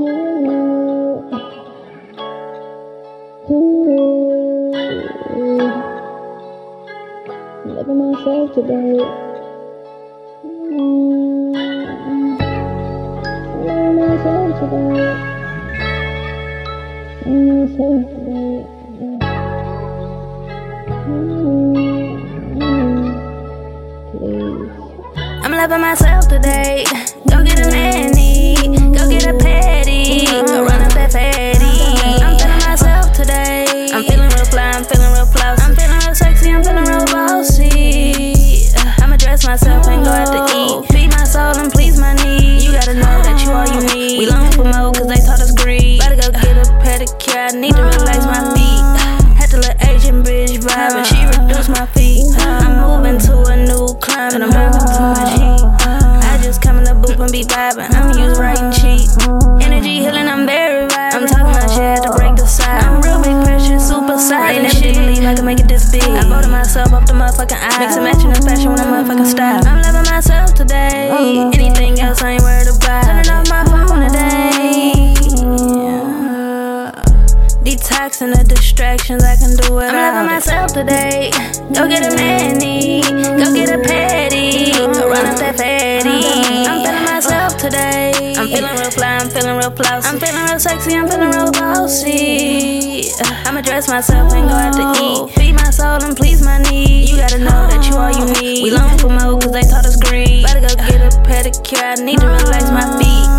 Loving myself today. Loving myself today. Loving myself today. I'm loving myself today. Go get a mani, go get a pedi, come in the booth and be vibing. I'm used right and cheap. Energy healing, I'm very vibrant. I'm talking my shit, had to break the side. I'm real big pressure, super side. Ain't shit believe I can make it this big. I voted myself off the motherfucking eye. Mix and matching the fashion with a motherfucking style. I'm loving myself today. Oh. Anything else I ain't worried about. Turning off my phone today. Detoxing the distractions, I can do it. I'm loving myself today. Go get a mani, go get a pedi, I'm feeling real fly, I'm feeling real flossy. I'm feeling real sexy, I'm feeling real bossy. I'ma dress myself and go out to eat. Oh. Feed my soul and please my needs. You gotta know that you all you need. We long for more cause they taught us greed. Better go get a pedicure, I need to relax my feet.